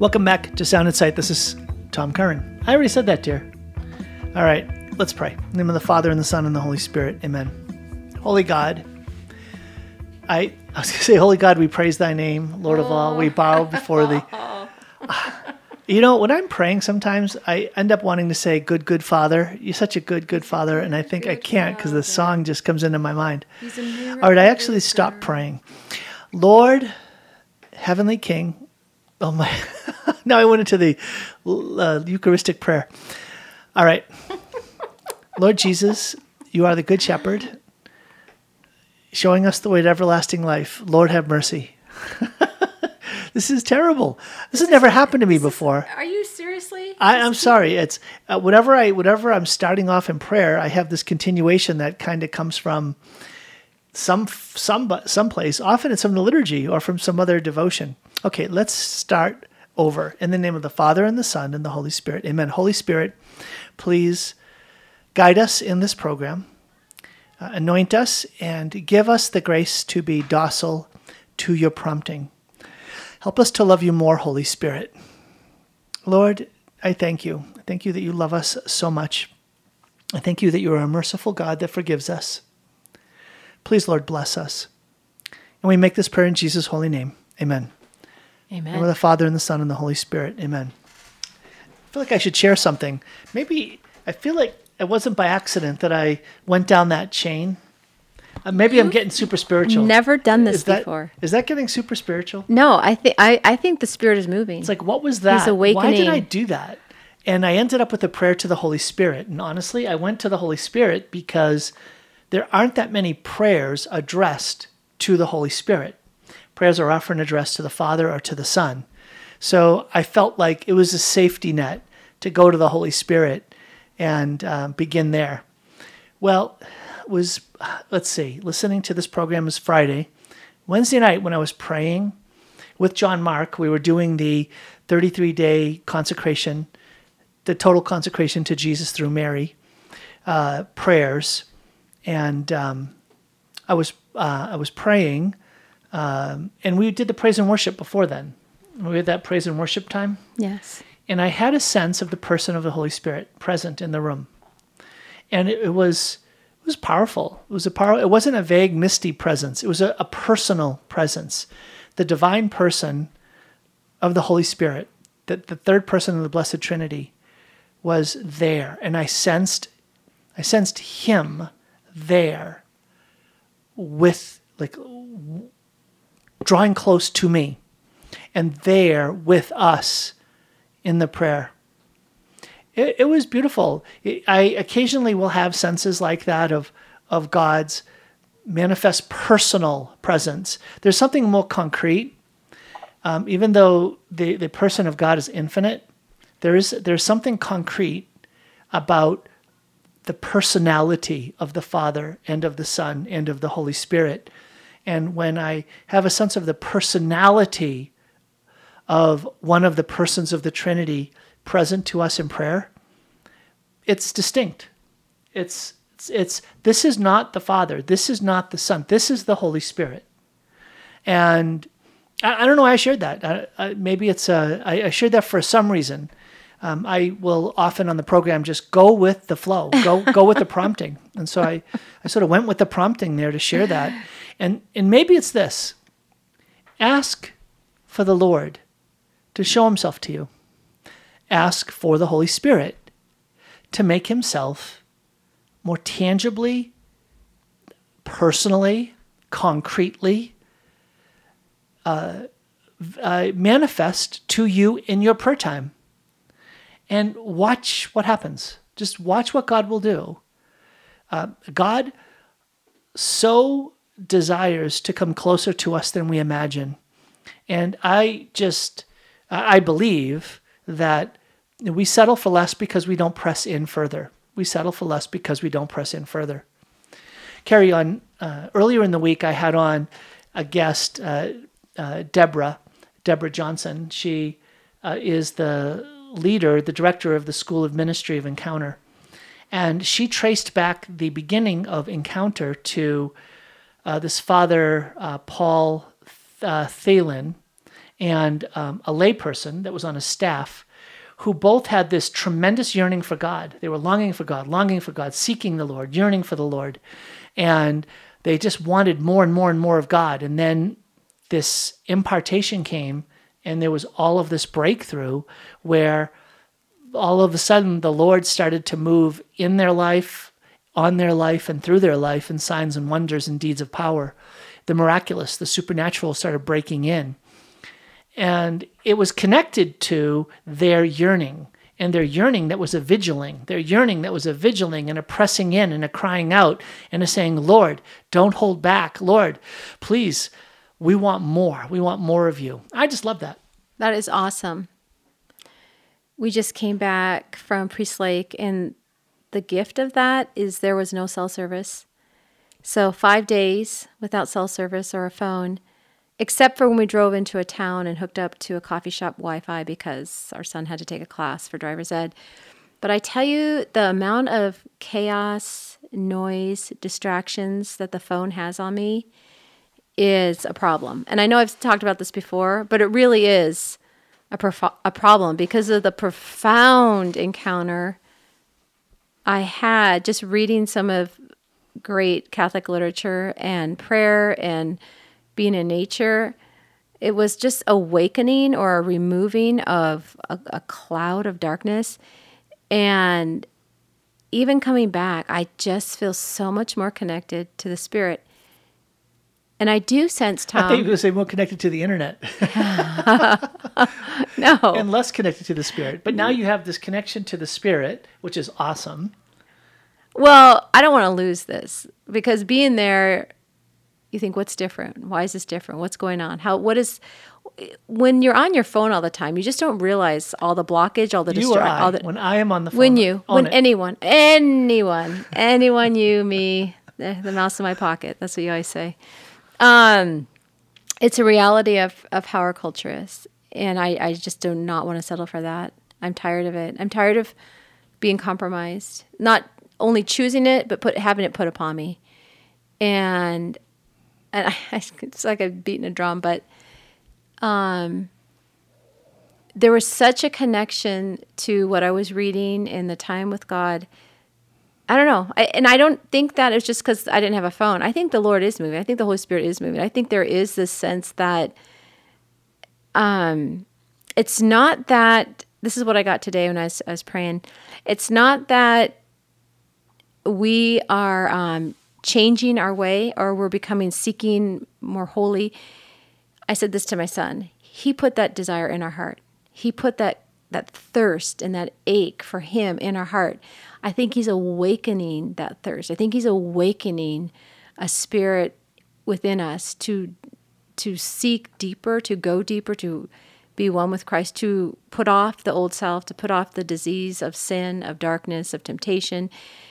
Welcome back to Sound Insight. This is Tom Curran. I already said that, dear. All right, let's pray. In the name of the Father and the Son and the Holy Spirit. Amen. Holy God, I, I was going to say, Holy God, we praise thy name, Lord of all. We bow before thee. You know, when I'm praying, sometimes I end up wanting to say, Good, good Father. You're such a good, good Father. And I think I can't because the song just comes into my mind. All right, I actually stopped praying. Lord, Heavenly King. Oh, my. now I went into the uh, Eucharistic prayer. All right. Lord Jesus, you are the Good Shepherd, showing us the way to everlasting life. Lord, have mercy. this is terrible. This has never happened to me before. Are you seriously? I, I'm sorry. It's uh, whatever I whatever I'm starting off in prayer. I have this continuation that kind of comes from some some some place. Often it's from the liturgy or from some other devotion. Okay, let's start over in the name of the Father and the Son and the Holy Spirit. Amen. Holy Spirit, please guide us in this program. Uh, anoint us and give us the grace to be docile to your prompting. Help us to love you more, Holy Spirit. Lord, I thank you. I thank you that you love us so much. I thank you that you are a merciful God that forgives us. Please, Lord, bless us. And we make this prayer in Jesus' holy name. Amen. Amen. And with the Father and the Son and the Holy Spirit. Amen. I feel like I should share something. Maybe I feel like it wasn't by accident that I went down that chain. Uh, maybe I'm getting super spiritual. Never done this is that, before. Is that getting super spiritual? No, I think I, I think the spirit is moving. It's like, what was that? Why awakening. did I do that? And I ended up with a prayer to the Holy Spirit. And honestly, I went to the Holy Spirit because there aren't that many prayers addressed to the Holy Spirit. Prayers are often addressed to the Father or to the Son. So I felt like it was a safety net to go to the Holy Spirit and uh, begin there. Well, was let's see, listening to this program was Friday. Wednesday night when I was praying with John Mark, we were doing the 33 day consecration, the total consecration to Jesus through Mary uh, prayers, and um, I was uh, I was praying, um, and we did the praise and worship before then. We had that praise and worship time, yes. and I had a sense of the person of the Holy Spirit present in the room, and it, it was it was powerful. It was a power. It wasn't a vague, misty presence. It was a, a personal presence, the divine person of the Holy Spirit, that the third person of the Blessed Trinity, was there, and I sensed, I sensed Him there, with like drawing close to me, and there with us in the prayer it, it was beautiful. I occasionally will have senses like that of of God's manifest personal presence. There's something more concrete. Um, even though the, the person of God is infinite, there is there's something concrete about the personality of the Father and of the Son and of the Holy Spirit. And when I have a sense of the personality of one of the persons of the Trinity present to us in prayer, it's distinct. It's, it's, it's this is not the Father. This is not the Son. This is the Holy Spirit. And I, I don't know why I shared that. I, I, maybe it's a, I, I shared that for some reason. Um, I will often on the program just go with the flow, go go with the prompting, and so I, I sort of went with the prompting there to share that, and and maybe it's this: ask for the Lord to show Himself to you, ask for the Holy Spirit to make Himself more tangibly, personally, concretely uh, uh, manifest to you in your prayer time and watch what happens. Just watch what God will do. Uh, God so desires to come closer to us than we imagine. And I just, I believe that we settle for less because we don't press in further. We settle for less because we don't press in further. Carry on. Uh, earlier in the week, I had on a guest, uh, uh, Deborah, Deborah Johnson. She uh, is the leader, the director of the School of Ministry of Encounter. And she traced back the beginning of Encounter to uh, this father, uh, Paul uh, Thelen, and um, a layperson that was on his staff who both had this tremendous yearning for God. They were longing for God, longing for God, seeking the Lord, yearning for the Lord. And they just wanted more and more and more of God. And then this impartation came, and there was all of this breakthrough where all of a sudden the Lord started to move in their life, on their life, and through their life in signs and wonders and deeds of power. The miraculous, the supernatural started breaking in. And it was connected to their yearning and their yearning that was a vigiling, their yearning that was a vigiling and a pressing in and a crying out and a saying, Lord, don't hold back. Lord, please, we want more. We want more of you. I just love that. That is awesome. We just came back from Priest Lake, and the gift of that is there was no cell service. So, five days without cell service or a phone except for when we drove into a town and hooked up to a coffee shop Wi Fi because our son had to take a class for driver's ed. But I tell you, the amount of chaos, noise, distractions that the phone has on me is a problem. And I know I've talked about this before, but it really is a, prof- a problem because of the profound encounter I had just reading some of great Catholic literature and prayer and being in nature, it was just awakening or a removing of a, a cloud of darkness. And even coming back, I just feel so much more connected to the spirit. And I do sense Tom. I think you were going to say more connected to the internet. no. And less connected to the spirit. But now you have this connection to the spirit, which is awesome. Well, I don't want to lose this because being there you think what's different why is this different what's going on how what is when you're on your phone all the time you just don't realize all the blockage all the I, all the, when I am on the phone when you when it. anyone anyone anyone you me the, the mouse in my pocket that's what you always say um it's a reality of of how our culture is and I, I just do not want to settle for that. I'm tired of it. I'm tired of being compromised. Not only choosing it but put having it put upon me. And and I, it's like I've beaten a drum, but um, there was such a connection to what I was reading in the time with God. I don't know. I, and I don't think that it's just because I didn't have a phone. I think the Lord is moving. I think the Holy Spirit is moving. I think there is this sense that um, it's not that, this is what I got today when I was, I was praying. It's not that we are um, changing our way or we're becoming seeking more holy. I said this to my son. He put that desire in our heart. He put that that thirst and that ache for him in our heart. I think he's awakening that thirst. I think he's awakening a spirit within us to to seek deeper, to go deeper, to be one with Christ, to put off the old self, to put off the disease of sin, of darkness, of temptation,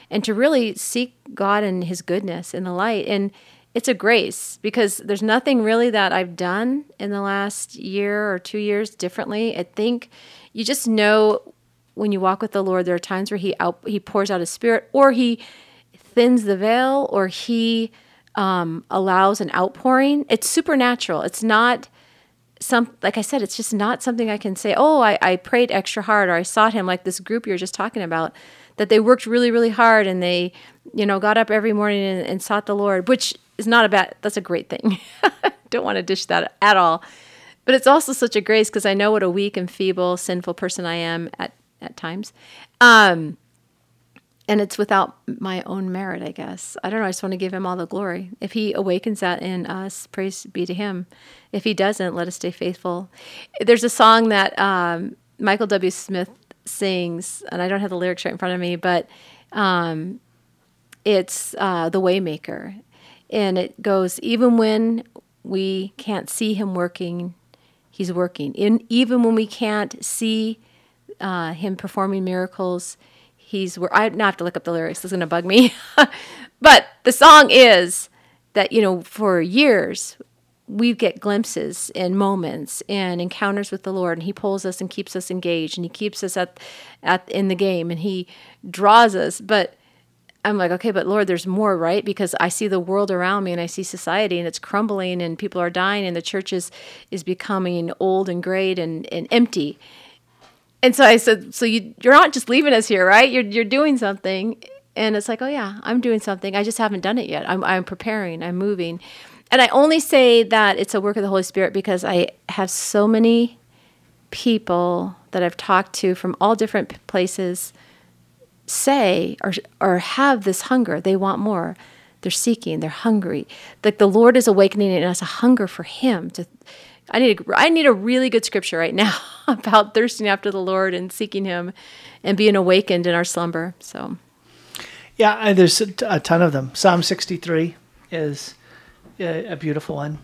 and to really seek God and His goodness in the light. And it's a grace because there's nothing really that I've done in the last year or two years differently. I think you just know when you walk with the Lord, there are times where He out, He pours out His Spirit, or He thins the veil, or He um, allows an outpouring. It's supernatural. It's not some like I said, it's just not something I can say. Oh, I, I prayed extra hard, or I sought Him, like this group you're just talking about that they worked really, really hard and they, you know, got up every morning and, and sought the Lord, which is not a bad, that's a great thing. Don't want to dish that at all. But it's also such a grace because I know what a weak and feeble, sinful person I am at, at times. Um, and it's without my own merit, I guess. I don't know. I just want to give him all the glory. If he awakens that in us, praise be to him. If he doesn't, let us stay faithful. There's a song that um, Michael W. Smith sings, and I don't have the lyrics right in front of me, but um, it's uh, The Waymaker. And it goes, even when we can't see him working, he's working. In, even when we can't see uh, him performing miracles, he's. Where I now have to look up the lyrics. This is going to bug me. but the song is that, you know, for years we get glimpses and moments and encounters with the Lord, and He pulls us and keeps us engaged, and He keeps us at, at in the game, and He draws us. But I'm like, okay, but Lord, there's more, right? Because I see the world around me and I see society and it's crumbling and people are dying and the church is, is becoming old and great and, and empty. And so I said, so you, you're not just leaving us here, right? You're, you're doing something. And it's like, oh yeah, I'm doing something. I just haven't done it yet. I'm, I'm preparing, I'm moving. And I only say that it's a work of the Holy Spirit because I have so many people that I've talked to from all different places say or or have this hunger. They want more. They're seeking. They're hungry. Like the Lord is awakening in us a hunger for Him. To, I need a, I need a really good scripture right now about thirsting after the Lord and seeking Him, and being awakened in our slumber. So, yeah, there's a, ton of them. Psalm 63 is a, a beautiful one.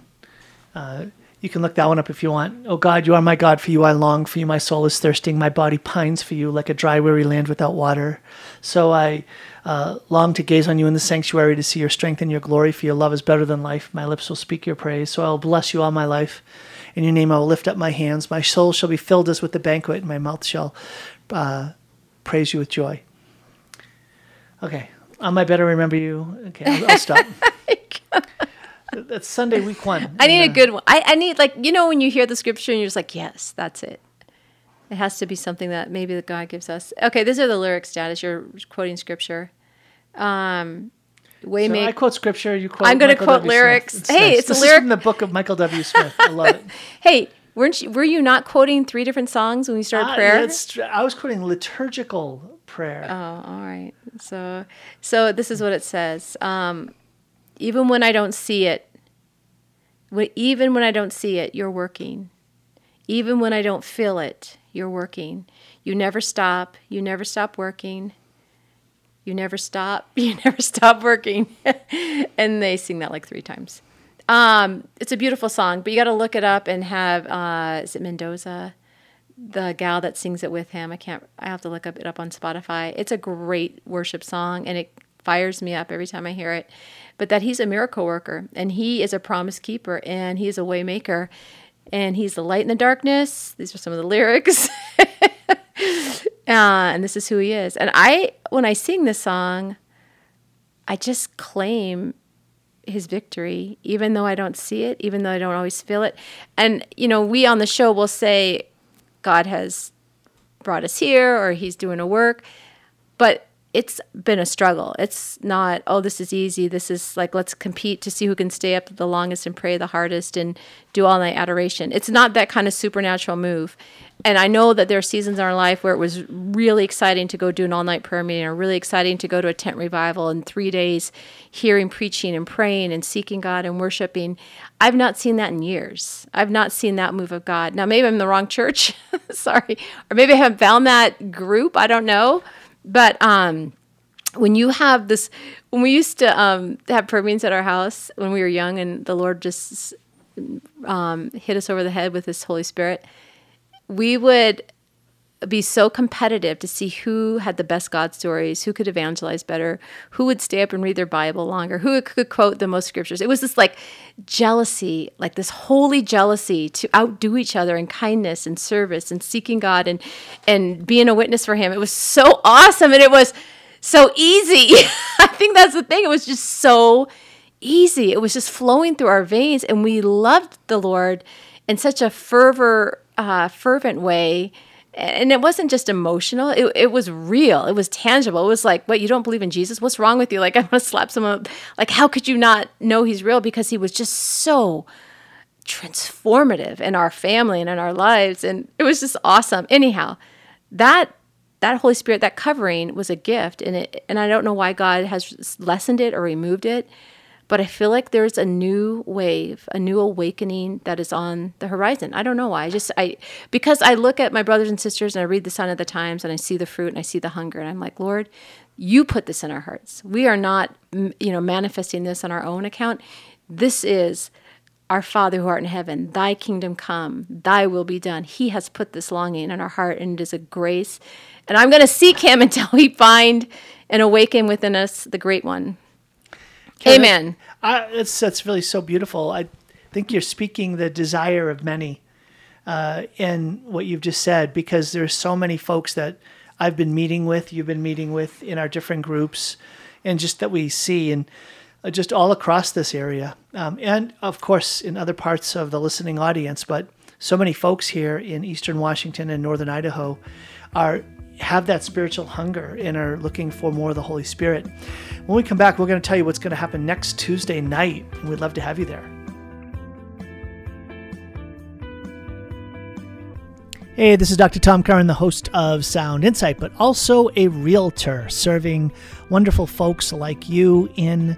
Uh, you can look that one up if you want. Oh God, you are my God, for you I long, for you my soul is thirsting, my body pines for you like a dry, weary land without water. So I uh, long to gaze on you in the sanctuary to see your strength and your glory, for your love is better than life. My lips will speak your praise. So I will bless you all my life. In your name I will lift up my hands. My soul shall be filled as with the banquet, and my mouth shall uh, praise you with joy. Okay, um, I better remember you. Okay, I'll, I'll stop. That's Sunday week one. I need a good one. I, I need like you know when you hear the scripture and you're just like, yes, that's it. It has to be something that maybe that God gives us. Okay, these are the lyrics, Dad, as you're quoting scripture. Um, way so I quote scripture. You quote. I'm going to quote w. lyrics. It's hey, nice. it's this a lyric from the book of Michael W. Smith. I love it. hey, weren't you, were you not quoting three different songs when we started uh, prayer? I was quoting liturgical prayer. Oh, all right. So, so this is what it says. Um, even when I don't see it, even when I don't see it, you're working. Even when I don't feel it, you're working. You never stop. You never stop working. You never stop. You never stop working. and they sing that like three times. Um, it's a beautiful song, but you got to look it up and have, uh, is it Mendoza? The gal that sings it with him. I can't, I have to look up it up on Spotify. It's a great worship song and it fires me up every time I hear it but that he's a miracle worker and he is a promise keeper and he's a waymaker and he's the light in the darkness. These are some of the lyrics. uh, and this is who he is. And I, when I sing this song, I just claim his victory, even though I don't see it, even though I don't always feel it. And, you know, we on the show will say, God has brought us here or he's doing a work. But it's been a struggle. It's not, oh, this is easy. This is like, let's compete to see who can stay up the longest and pray the hardest and do all night adoration. It's not that kind of supernatural move. And I know that there are seasons in our life where it was really exciting to go do an all night prayer meeting or really exciting to go to a tent revival in three days, hearing preaching and praying and seeking God and worshiping. I've not seen that in years. I've not seen that move of God. Now, maybe I'm in the wrong church. Sorry. Or maybe I haven't found that group. I don't know but um, when you have this, when we used to um, have prayer meetings at our house when we were young, and the Lord just um, hit us over the head with His Holy Spirit, we would be so competitive to see who had the best God stories, who could evangelize better, who would stay up and read their Bible longer, who could quote the most scriptures. It was this like jealousy, like this holy jealousy to outdo each other in kindness and service and seeking God and and being a witness for him. It was so awesome and it was so easy. I think that's the thing. It was just so easy. It was just flowing through our veins and we loved the Lord in such a fervor uh, fervent way and it wasn't just emotional. It, it was real. It was tangible. It was like what you don't believe in jesus? What's wrong with you? Like i'm gonna slap someone like how could you not know he's real? Because he was just so transformative in our family and in our lives and it was just awesome. Anyhow that that holy spirit that covering was a gift and it and i don't know why god has lessened it or removed it but I feel like there's a new wave, a new awakening that is on the horizon. I don't know why. I just I because I look at my brothers and sisters and I read the sign of the times and I see the fruit and I see the hunger and I'm like, Lord, you put this in our hearts. We are not you know manifesting this on our own account. This is our Father who art in heaven, thy kingdom come, thy will be done. He has put this longing in our heart and it is a grace. And I'm going to seek him until we find and awaken within us the great one. Amen. I, it's that's really so beautiful. I think you're speaking the desire of many uh, in what you've just said because there's so many folks that I've been meeting with, you've been meeting with in our different groups, and just that we see and uh, just all across this area, um, and of course in other parts of the listening audience. But so many folks here in Eastern Washington and Northern Idaho are have that spiritual hunger and are looking for more of the Holy Spirit. When we come back, we're going to tell you what's going to happen next Tuesday night, and we'd love to have you there. Hey, this is Dr. Tom Curran, the host of Sound Insight, but also a realtor serving wonderful folks like you in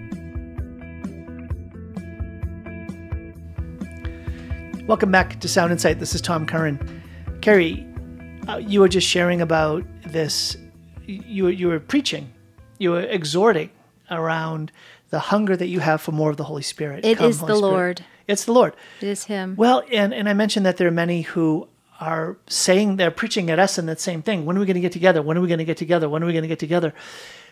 Welcome back to Sound Insight. This is Tom Curran. Carrie, uh, you were just sharing about this. You you were preaching, you were exhorting around the hunger that you have for more of the Holy Spirit. It Come, is Holy the Spirit. Lord. It's the Lord. It is Him. Well, and and I mentioned that there are many who are saying they're preaching at us in that same thing. When are we going to get together? When are we going to get together? When are we going to get together?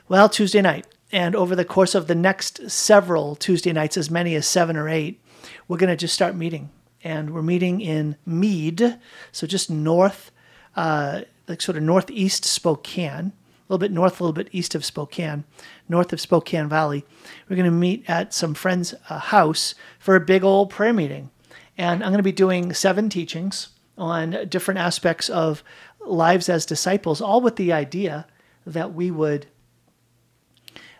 Well, Tuesday night. And over the course of the next several Tuesday nights, as many as seven or eight, we're going to just start meeting. And we're meeting in Mead, so just north, uh, like sort of northeast Spokane, a little bit north, a little bit east of Spokane, north of Spokane Valley. We're going to meet at some friend's uh, house for a big old prayer meeting. And I'm going to be doing seven teachings on different aspects of lives as disciples, all with the idea that we would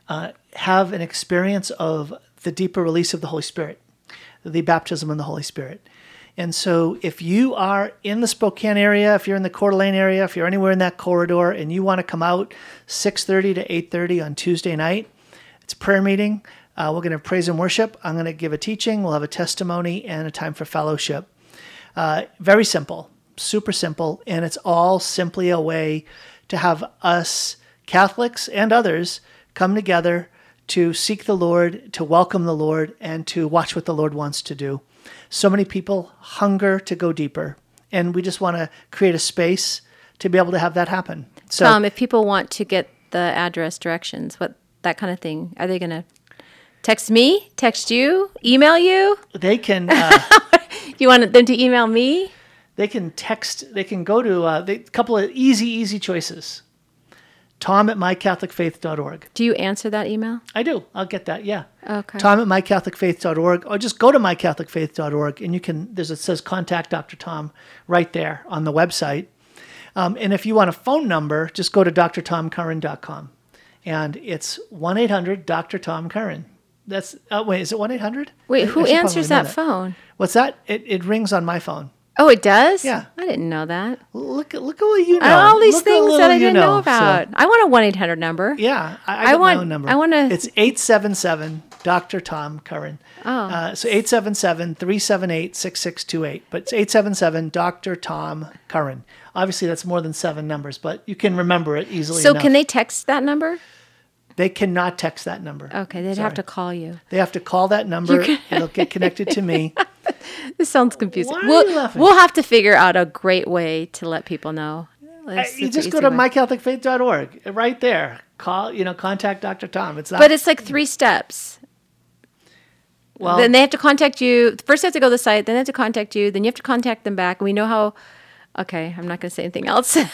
uh, have an experience of the deeper release of the Holy Spirit, the baptism in the Holy Spirit. And so, if you are in the Spokane area, if you're in the Coeur d'Alene area, if you're anywhere in that corridor, and you want to come out 6:30 to 8:30 on Tuesday night, it's a prayer meeting. Uh, we're going to praise and worship. I'm going to give a teaching. We'll have a testimony and a time for fellowship. Uh, very simple, super simple, and it's all simply a way to have us Catholics and others come together to seek the Lord, to welcome the Lord, and to watch what the Lord wants to do. So many people hunger to go deeper, and we just want to create a space to be able to have that happen. So, Tom, if people want to get the address, directions, what that kind of thing, are they going to text me, text you, email you? They can. Uh, you want them to email me? They can text. They can go to uh, a couple of easy, easy choices. Tom at mycatholicfaith.org. Do you answer that email? I do. I'll get that. Yeah. Okay. Tom at mycatholicfaith.org, or just go to mycatholicfaith.org, and you can. There's it says contact Dr. Tom right there on the website. Um, and if you want a phone number, just go to drtomcurran.com, and it's one eight hundred Dr. Tom Curran. That's uh, wait, is it one eight hundred? Wait, who answers that, that phone? What's that? It it rings on my phone. Oh, it does. Yeah, I didn't know that. Look at look at what you know. All these look things that I didn't know, know about. So, I want a one eight hundred number. Yeah, I, I, I want. number. I want to. It's eight seven seven Dr. Tom Curran. Oh. Uh, so 877-378-6628. But it's 877 Dr. Tom Curran. Obviously, that's more than seven numbers, but you can remember it easily. So, enough. can they text that number? They cannot text that number. Okay, they'd Sorry. have to call you. They have to call that number. It'll get connected to me. this sounds confusing. Why we'll, are you laughing? we'll have to figure out a great way to let people know. Uh, you just go to mycatholicfaith.org right there. Call, you know, contact Dr. Tom. It's not, But it's like three steps. Well, then they have to contact you. First, they have to go to the site. Then they have to contact you. Then you have to contact them back. We know how. Okay, I'm not going to say anything else.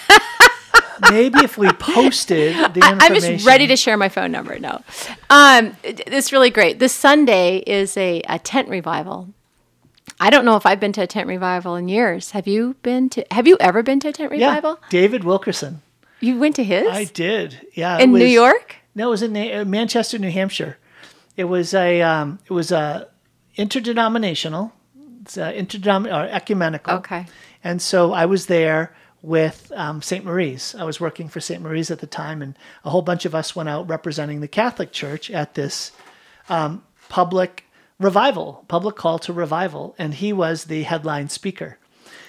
maybe if we posted the information. I'm just ready to share my phone number. No, um, it's really great. This Sunday is a, a tent revival. I don't know if I've been to a tent revival in years. Have you been to? Have you ever been to a tent revival? Yeah, David Wilkerson. You went to his? I did. Yeah, in was, New York. No, it was in uh, Manchester, New Hampshire. It was a um, it was a interdenominational, it's a interdenominational or ecumenical. Okay. And so I was there with um, St. Marie's. I was working for St. Marie's at the time, and a whole bunch of us went out representing the Catholic Church at this um, public revival, public call to revival, and he was the headline speaker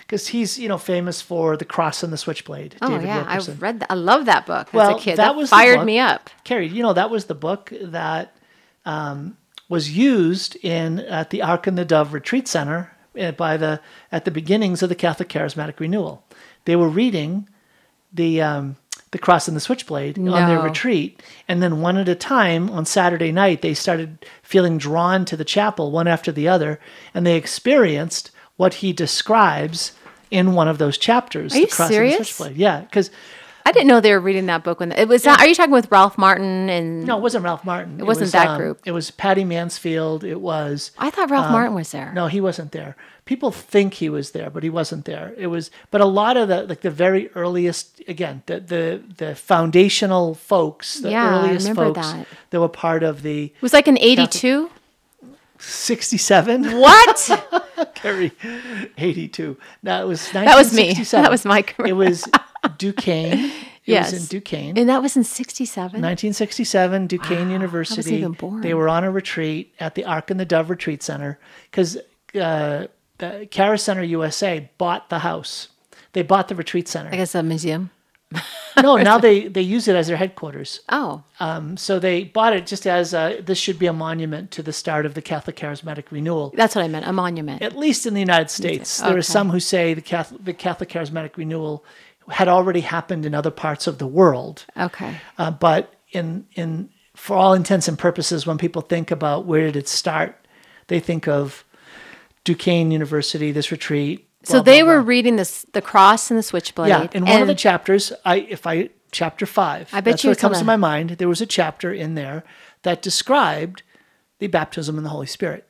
because he's you know famous for the cross and the switchblade. Oh David yeah, Wilkerson. I read that. I love that book well, as a kid. That, that was fired me up. Carrie, you know that was the book that um, was used in at the Ark and the Dove Retreat Center uh, by the at the beginnings of the Catholic Charismatic Renewal. They were reading the um, the Cross and the Switchblade on their retreat, and then one at a time on Saturday night they started feeling drawn to the chapel one after the other, and they experienced what he describes in one of those chapters. Are you the Cross serious? And the Switchblade. Yeah, because I didn't know they were reading that book when it was. Not, are you talking with Ralph Martin and? no, it wasn't Ralph Martin. It wasn't was, that um, group. It was Patti Mansfield. It was I thought Ralph Martin was there. Um, No, he wasn't there. People think he was there, but he wasn't there. It was, but a lot of the like the very earliest, again, the the the foundational folks, the Yeah, earliest folks that. that were part of the It was like an '82. '67. What? Carrie, '82. No, it was That was me. 1967. That was my career. It was Duquesne. It Yes. was in Duquesne. and that was in '67. 1967, Duquesne University. even born. They were on a retreat at the Ark and the Dove Retreat Center because uh, the Caris Center USA bought the house. They bought the retreat center. I guess a museum. no, now they, they use it as their headquarters. Oh, Um, so they bought it just as uh this should be a monument to the start of the Catholic Charismatic Renewal. that's what I meant. A monument. At least in the United States, there are some who say the Catholic, the Catholic Charismatic Renewal had already happened in other parts of the world. Okay. Uh, but in in for all intents and purposes, when people think about where did it start, they think of Duquesne University, this retreat. So blah, they blah, were blah. reading this, the cross and the switchblade. yeah. In one of the chapters, I if I chapter five, I bet that's you what comes on to my mind. There was a chapter in there that described the baptism in the Holy Spirit.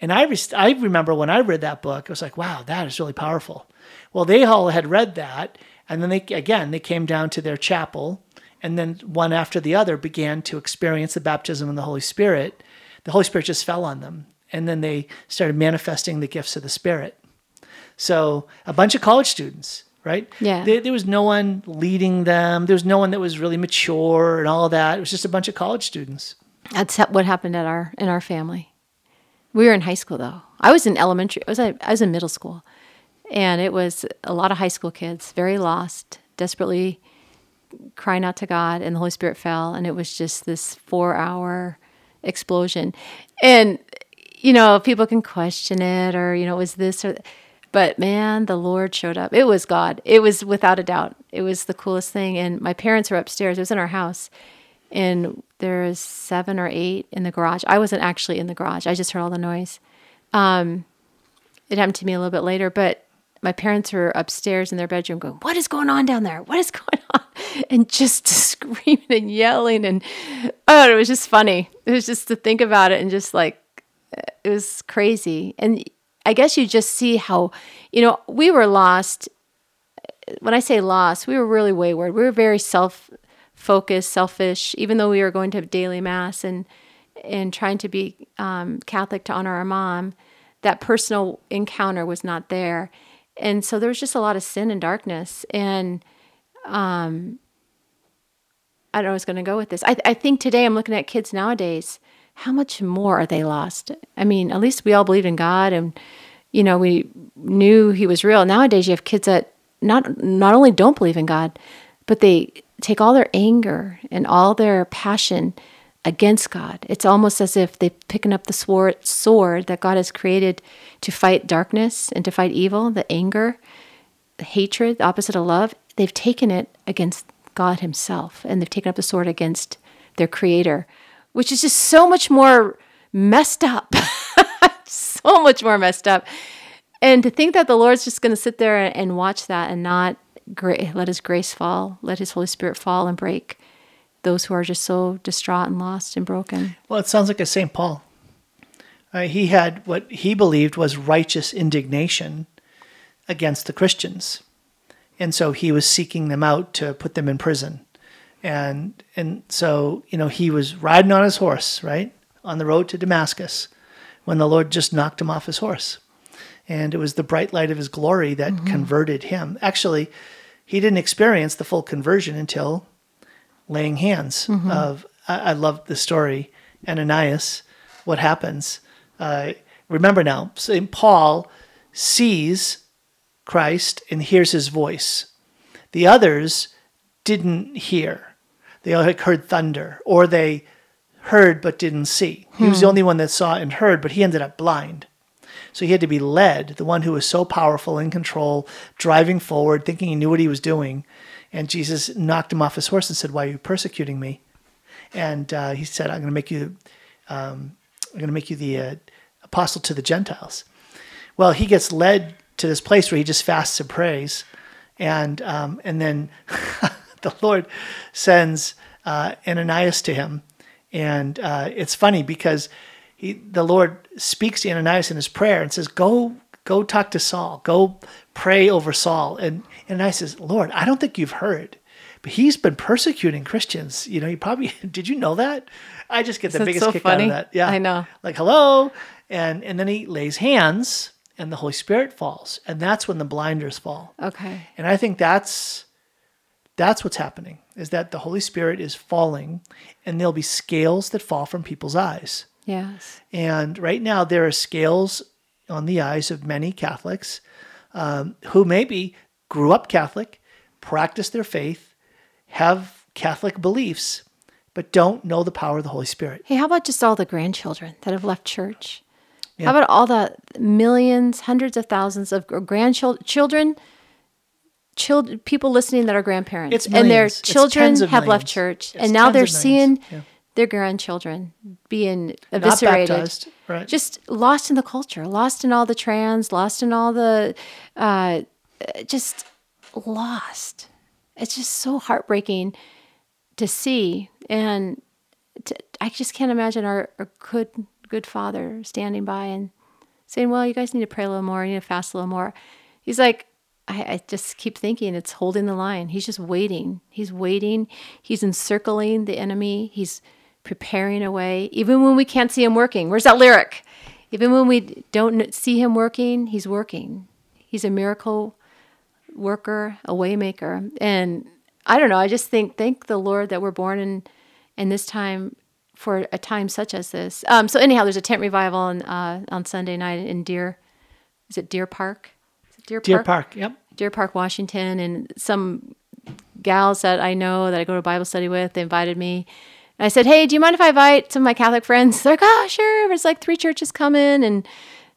And I, res- I remember when I read that book, I was like, wow, that is really powerful. Well, they all had read that. And then they, again, they came down to their chapel. And then one after the other began to experience the baptism in the Holy Spirit. The Holy Spirit just fell on them. And then they started manifesting the gifts of the Spirit. So a bunch of college students, right? Yeah. There, there was no one leading them. There was no one that was really mature and all of that. It was just a bunch of college students. That's what happened at our in our family. We were in high school though. I was in elementary. I was I was in middle school, and it was a lot of high school kids, very lost, desperately crying out to God, and the Holy Spirit fell, and it was just this four hour explosion. And you know, people can question it, or you know, was this or. But man, the Lord showed up. It was God. It was without a doubt. It was the coolest thing. And my parents were upstairs. It was in our house and there's seven or eight in the garage. I wasn't actually in the garage. I just heard all the noise. Um, it happened to me a little bit later, but my parents were upstairs in their bedroom going, What is going on down there? What is going on? And just screaming and yelling. And oh, it was just funny. It was just to think about it and just like, it was crazy. And I guess you just see how, you know, we were lost. When I say lost, we were really wayward. We were very self focused, selfish, even though we were going to have daily mass and and trying to be um, Catholic to honor our mom. That personal encounter was not there, and so there was just a lot of sin and darkness. And um, I don't know I was going to go with this. I, I think today I'm looking at kids nowadays. How much more are they lost? I mean, at least we all believed in God, and you know we knew He was real. Nowadays, you have kids that not not only don't believe in God, but they take all their anger and all their passion against God. It's almost as if they've picking up the sword, sword that God has created to fight darkness and to fight evil, the anger, the hatred, the opposite of love. They've taken it against God Himself, and they've taken up the sword against their Creator, which is just so much more messed up. so much more messed up. And to think that the Lord's just going to sit there and watch that and not gra- let His grace fall, let His Holy Spirit fall and break those who are just so distraught and lost and broken. Well, it sounds like a St. Paul. Uh, he had what he believed was righteous indignation against the Christians. And so he was seeking them out to put them in prison. And and so, you know, he was riding on his horse, right? On the road to Damascus when the Lord just knocked him off his horse. And it was the bright light of his glory that converted him. Actually, he didn't experience the full conversion until laying hands of I, I love the story ananias what happens uh, remember now st paul sees christ and hears his voice the others didn't hear they all heard thunder or they heard but didn't see. He was the only one that saw and heard, but he ended up blind. So he had to be led, the one who was so powerful, in control, driving forward, thinking he knew what he was doing. And Jesus knocked him off his horse and said, Why are you persecuting me? And uh, he said, I'm going to make you, um, I'm going to make you the uh, apostle to the Gentiles. Well, he gets led to this place where he just fasts and prays, and um, and then the Lord sends uh, Ananias to him, and uh, it's funny because he, the Lord speaks to Ananias in his prayer and says, "Go, go talk to Saul. Go pray over Saul." And Ananias says, "Lord, I don't think you've heard." But he's been persecuting Christians. You know, you probably did you know that? I just get the That's biggest so kick funny. out of that. Yeah, I know. Like hello, and and then he lays hands, and the Holy Spirit falls, and that's when the blinders fall. Okay. And I think that's that's what's happening is that the Holy Spirit is falling, and there'll be scales that fall from people's eyes. Yes. And right now, there are scales on the eyes of many Catholics um, who maybe grew up Catholic, practice their faith, have Catholic beliefs, but don't know the power of the Holy Spirit. Hey, how about just all the grandchildren that have left church? How about all the millions, hundreds of thousands of grandchildren, children, children, people listening that are grandparents, It's and their children have left church, It's and now they're seeing Yeah. their grandchildren being eviscerated, baptized, right? just lost in the culture, lost in all the trans, lost in all the, uh, just lost. It's just so heartbreaking to see, and to, I just can't imagine our, our good good father standing by and saying, "Well, you guys need to pray a little more. You need to fast a little more." He's like, I, I just keep thinking it's holding the line. He's just waiting. He's waiting. He's encircling the enemy. He's preparing a way, even when we can't see him working. Where's that lyric? Even when we don't see him working, he's working. He's a miracle worker, a waymaker, and I don't know. I just think thank the Lord that we're born in in this time for a time such as this. Um, so anyhow, there's a tent revival on uh, on Sunday night in Deer. Is it Deer Park? Is it Deer Park? Deer Park, yep. Deer Park, Washington, and some gals that I know that I go to Bible study with, they invited me. And I said, "Hey, do you mind if I invite some of my Catholic friends?" They're like, "Oh, sure." There's like three churches coming, and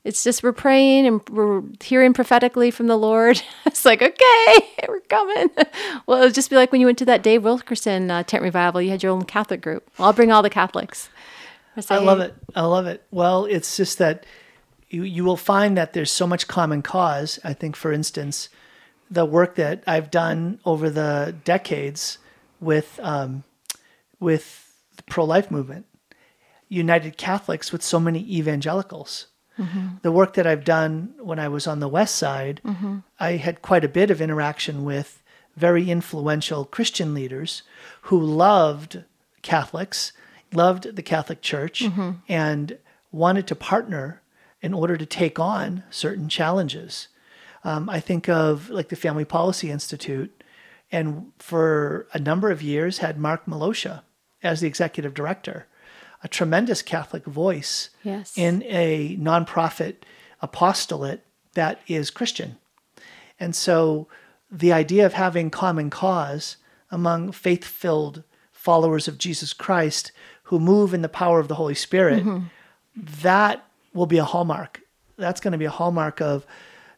it's just we're praying and we're hearing prophetically from the Lord. it's like, okay, we're coming. well, it'll just be like when you went to that Dave Wilkerson uh, tent revival. You had your own Catholic group. Well, I'll bring all the Catholics. I love "Hey, it. I love it. Well, it's just that you you will find that there's so much common cause. I think, for instance, the work that I've done over the decades with um, with the pro life movement united Catholics with so many evangelicals. Mm-hmm. The work that I've done when I was on the West Side, mm-hmm. I had quite a bit of interaction with very influential Christian leaders who loved Catholics, loved the Catholic Church, mm-hmm. and wanted to partner in order to take on certain challenges. Um, I think of like the Family Policy Institute, and for a number of years had Mark Malosha as the executive director, a tremendous Catholic voice Yes. in a nonprofit apostolate that is Christian. And so the idea of having common cause among faith filled followers of Jesus Christ who move in the power of the Holy Spirit, mm-hmm. that will be a hallmark. That's going to be a hallmark of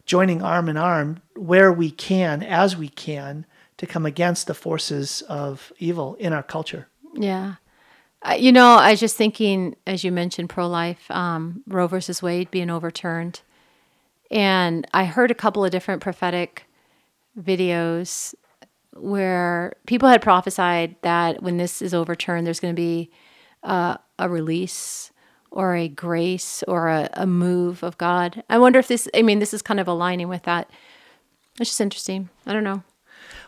joining arm in arm where we can, as we can, to come against the forces of evil in our culture. Yeah. You know, I was just thinking, as you mentioned, pro life, um, Roe versus Wade being overturned. And I heard a couple of different prophetic videos where people had prophesied that when this is overturned, there's going to be uh, a release or a grace or a, a move of God. I wonder if this, I mean, this is kind of aligning with that. It's just interesting. I don't know.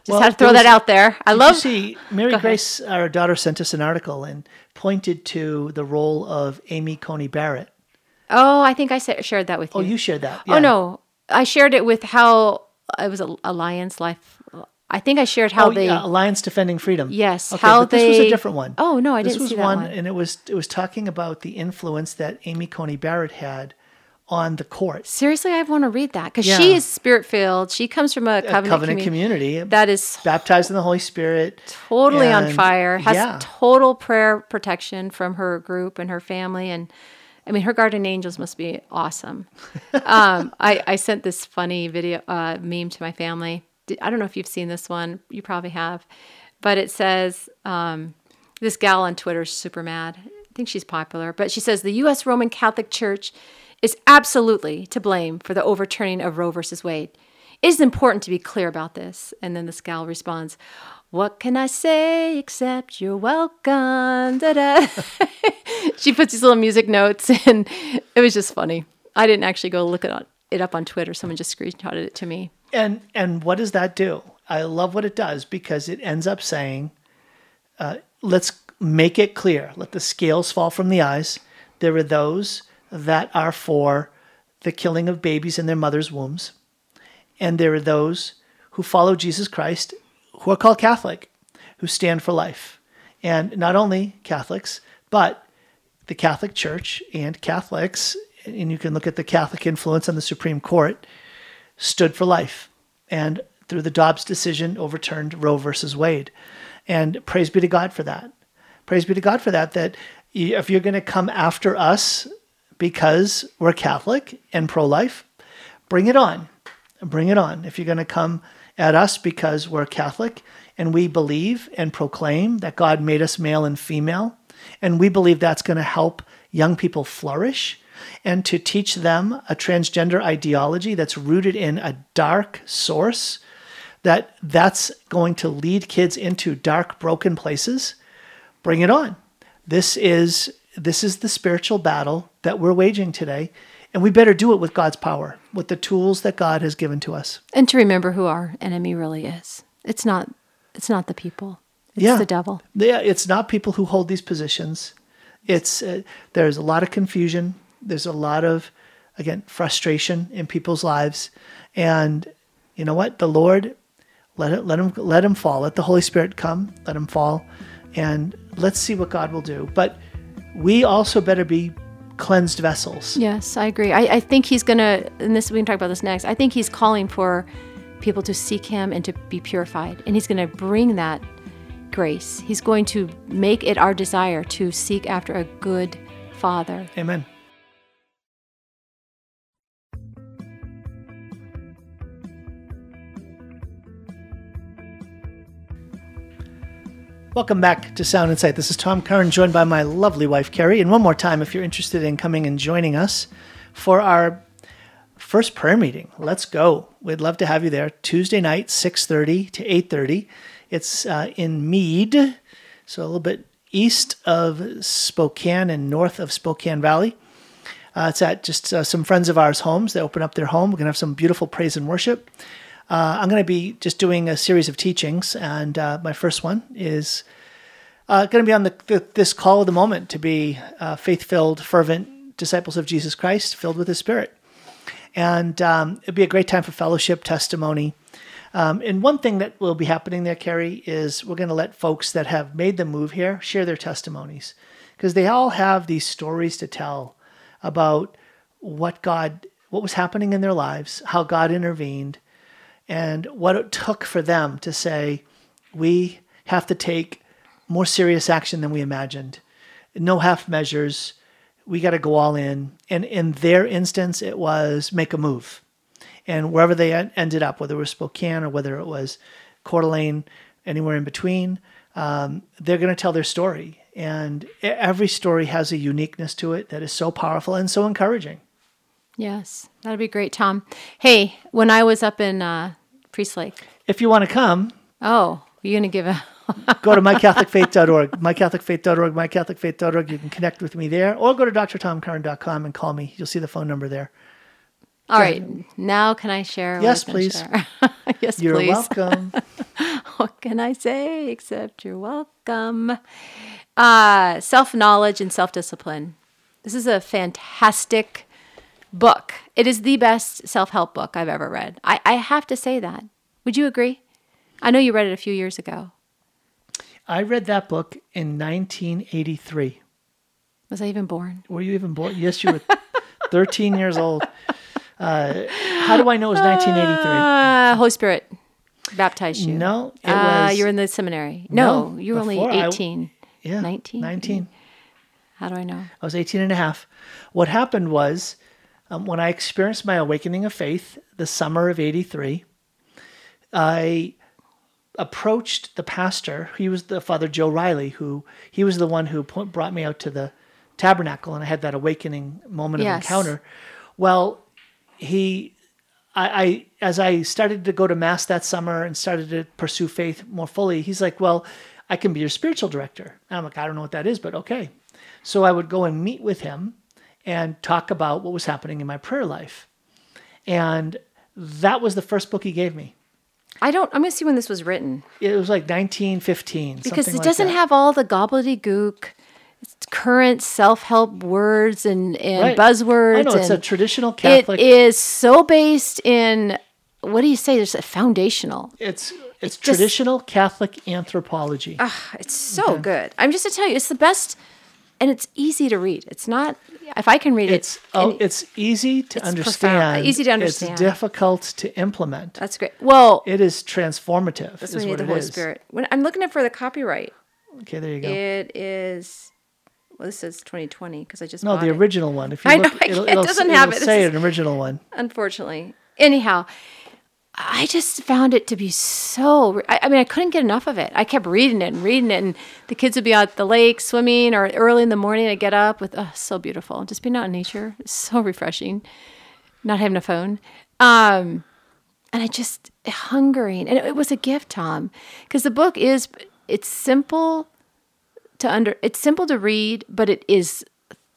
Just Well, had to throw was- that out there. I love. you see Mary Go ahead. Grace, our daughter, sent us an article and pointed to the role of Amy Coney Barrett. Oh, I think I shared that with oh, you. Oh, you shared that. Oh no, I shared it with how it was Alliance Life. I think I shared how Oh, they. yeah, Alliance Defending Freedom. Yes, Okay, how but this was a different one. Oh, no, I this didn't was that one, one. and it was it was talking about the influence that Amy Coney Barrett had on the court. Seriously, I want to read that because Yeah. she is spirit filled. She comes from a A covenant, covenant commu- community, that is baptized in the Holy Spirit. totally on fire. Has yeah. total prayer protection from her group and her family, and I mean, her guardian angels must be awesome. um, I, I sent this funny video uh, meme to my family. I don't know if you've seen this one. You probably have, but it says um, this gal on Twitter is super mad. I think she's popular, but she says the U.S. Roman Catholic Church is absolutely to blame for the overturning of Roe versus Wade. It is important to be clear about this. And then the gal responds, What can I say except you're welcome? She puts these little music notes, and it was just funny. I didn't actually go look it, it up on Twitter. Someone just screenshotted it to me. And and what does that do? I love what it does because it ends up saying, uh, let's make it clear. Let the scales fall from the eyes. There are those that are for the killing of babies in their mother's wombs, and there are those who follow Jesus Christ, who are called Catholic, who stand for life. And not only Catholics, but the Catholic Church and Catholics, and you can look at the Catholic influence on the Supreme Court, stood for life and through the Dobbs decision overturned Roe versus Wade. And praise be to God for that. Praise be to God for that. That if you're going to come after us because we're Catholic and pro life, bring it on. Bring it on. If you're going to come at us because we're Catholic and we believe and proclaim that God made us male and female, and we believe that's going to help young people flourish and to teach them a transgender ideology that's rooted in a dark source that that's going to lead kids into dark broken places bring it on this is this is the spiritual battle that we're waging today and we better do it with God's power with the tools that God has given to us And to remember who our enemy really is. It's not it's not the people. It's Yeah. the devil. yeah, it's not people who hold these positions. It's uh, there's a lot of confusion. There's a lot of again frustration in people's lives, and you know what? The Lord let it let him let him fall. Let the Holy Spirit come. Let him fall, and let's see what God will do. But we also better be cleansed vessels. Yes, I agree. I, I think he's gonna and this we can talk about this next. I think he's calling for people to seek him and to be purified. And he's gonna bring that grace. He's going to make it our desire to seek after a good father. Amen. Welcome back to Sound Insight. This is Tom Curran, joined by my lovely wife, Carrie. And one more time, if you're interested in coming and joining us for our first prayer meeting, let's go. We'd love to have you there Tuesday night, 6.30 to 8.30. It's uh, in Mead, so a little bit east of Spokane and north of Spokane Valley. Uh, it's at just uh, some friends of ours' homes. They open up their home. We're going to have some beautiful praise and worship. Uh, I'm going to be just doing a series of teachings, and uh, my first one is uh, going to be on the, the, this call of the moment to be uh, faith filled, fervent disciples of Jesus Christ, filled with His Spirit. And um, it'd be a great time for fellowship, testimony. Um, and one thing that will be happening there, Carrie, is we're going to let folks that have made the move here share their testimonies because they all have these stories to tell about what God, what was happening in their lives, how God intervened, and what it took for them to say, we have to take more serious action than we imagined. No half measures. We got to go all in. And in their instance, it was make a move. And wherever they ended up, whether it was Spokane or whether it was Coeur d'Alene, anywhere in between, um, they're going to tell their story. And every story has a uniqueness to it that is so powerful and so encouraging. Yes, that'd be great, Tom. Hey, when I was up in uh, Priest Lake, If you want to come, oh, you're gonna give a go to mycatholicfaith.org, mycatholicfaith.org, mycatholicfaith.org. You can connect with me there or go to drtomcurran.com and call me. You'll see the phone number there. All right, now can I share? Yes, share? yes, You're please. welcome. What can I say except you're welcome? Uh, self knowledge and self discipline. This is a fantastic book. It is the best self help book I've ever read. I, I have to say that. Would you agree? I know you read it a few years ago. I read that book in 1983. Was I even born? Were you even born? Yes, you were 13 years old. Uh, how do I know it was 1983? Uh, Holy Spirit baptized you. No, it uh, was. You're in the seminary. No, No, you were only before I- 18. yeah, 19? 19. How do I know? I was 18 and a half. What happened was um, when I experienced my awakening of faith the summer of 83, I approached the pastor. He was the Father Joe Riley, who he was the one who brought me out to the tabernacle, and I had that awakening moment Yes. of encounter. Well, he, I, I, as I started to go to mass that summer and started to pursue faith more fully, he's like, "Well, I can be your spiritual director." And I'm like, "I don't know what that is, but okay." So I would go and meet with him and talk about what was happening in my prayer life, and that was the first book he gave me. I don't. I'm gonna see when this was written It was like 1915. because it like doesn't that. have all the gobbledygook, current self-help words and and Right. buzzwords. I know it's a traditional Catholic. It is so based in what do you say? There's a foundational. it's it's just- traditional Catholic anthropology. Ah, it's so good. I'm just to tell you, it's the best, and it's easy to read. It's not. If I can read it's it, oh, and- it's easy to it's understand. profound, easy to understand. It's difficult to implement. that's great. Well, It is transformative. that's is when what the it Holy is. Spirit. When I'm looking at for the copyright, Okay, there you go. it is. Well, this is 2020 because I just no, bought the it. original one. If you I know, look, I it'll, can't- it doesn't it'll have it. Say is- an original one. unfortunately. Anyhow, I just found it to be so. I, I mean, I couldn't get enough of it. I kept reading it and reading it, and the kids would be out at the lake swimming, or early in the morning, I get up with, oh, so beautiful. Just being out in nature, so refreshing. Not having a phone. Um, and I just hungering, and it, it was a gift, Tom, because the book is it's simple to under it's simple to read, but it is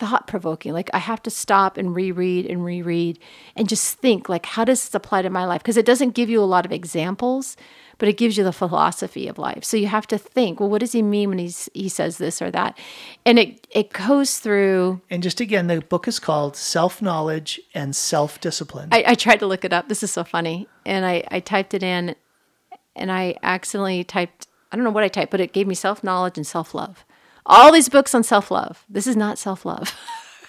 thought provoking. Like I have to stop and reread and reread and just think like how does this apply to my life? Because it doesn't give you a lot of examples, but it gives you the philosophy of life. So you have to think, well, what does he mean when he's he says this or that? And it it goes through And just again, the book is called Self Knowledge and Self Discipline. I, I tried to look it up. This is so funny. And I, I typed it in and I accidentally typed, I don't know what I typed, but it gave me self knowledge and self love. All these books on self love. This is not self love.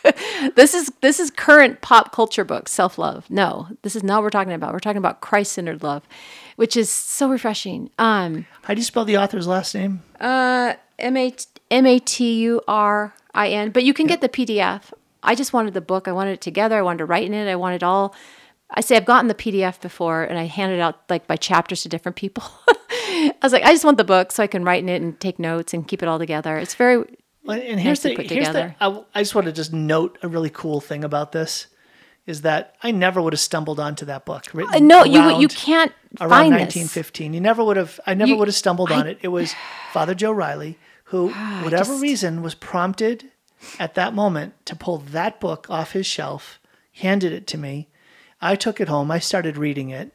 this is this is current pop culture books, self love. No, this is not what we're talking about. We're talking about Christ centered love, which is so refreshing. Um, How do you spell the author's last name? Uh M A M A T U R I N. But you can get the PDF. I just wanted the book. I wanted it together. I wanted to write in it. I wanted all. I say I've gotten the PDF before, and I handed out like by chapters to different people. I was like, I just want the book so I can write in it and take notes and keep it all together. It's very Well, And here's to the put here's the together. I, I just want to just note a really cool thing about this is that I never would have stumbled onto that book. Written Uh, no. You you can't around find this. 1915. You never would have. I never You- would have stumbled I- on it. It was Father Joe Riley who, whatever just- reason, was prompted at that moment to pull that book off his shelf, handed it to me. I took it home. I started reading it,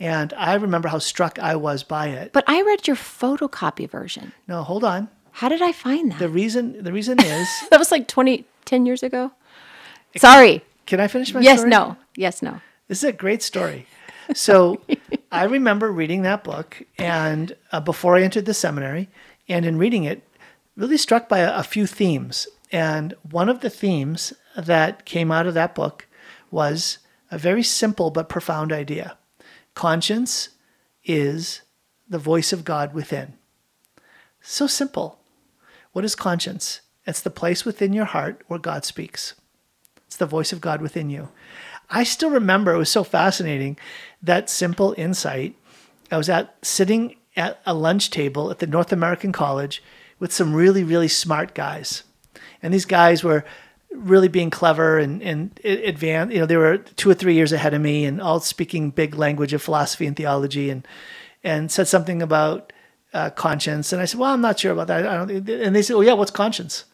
and I remember how struck I was by it. But I read your photocopy version. No, hold on. How did I find that? The reason the reason is, that was like 20, 10 years ago. Sorry. can I finish my Yes. story? No. Yes. No. This is a great story. So I remember reading that book and uh, before I entered the seminary, and in reading it, really struck by a, a few themes. And one of the themes that came out of that book was a very simple but profound idea. Conscience is the voice of God within. So simple. What is conscience? It's the place within your heart where God speaks. It's the voice of God within you. I still remember it was so fascinating that simple insight. I was at sitting at a lunch table at the North American College with some really really smart guys, and these guys were really being clever and and advanced. You know, they were two or three years ahead of me, and all speaking big language of philosophy and theology, and and said something about uh, conscience. And I said, "Well, I'm not sure about that." I don't. And they said, "Oh yeah, what's conscience?"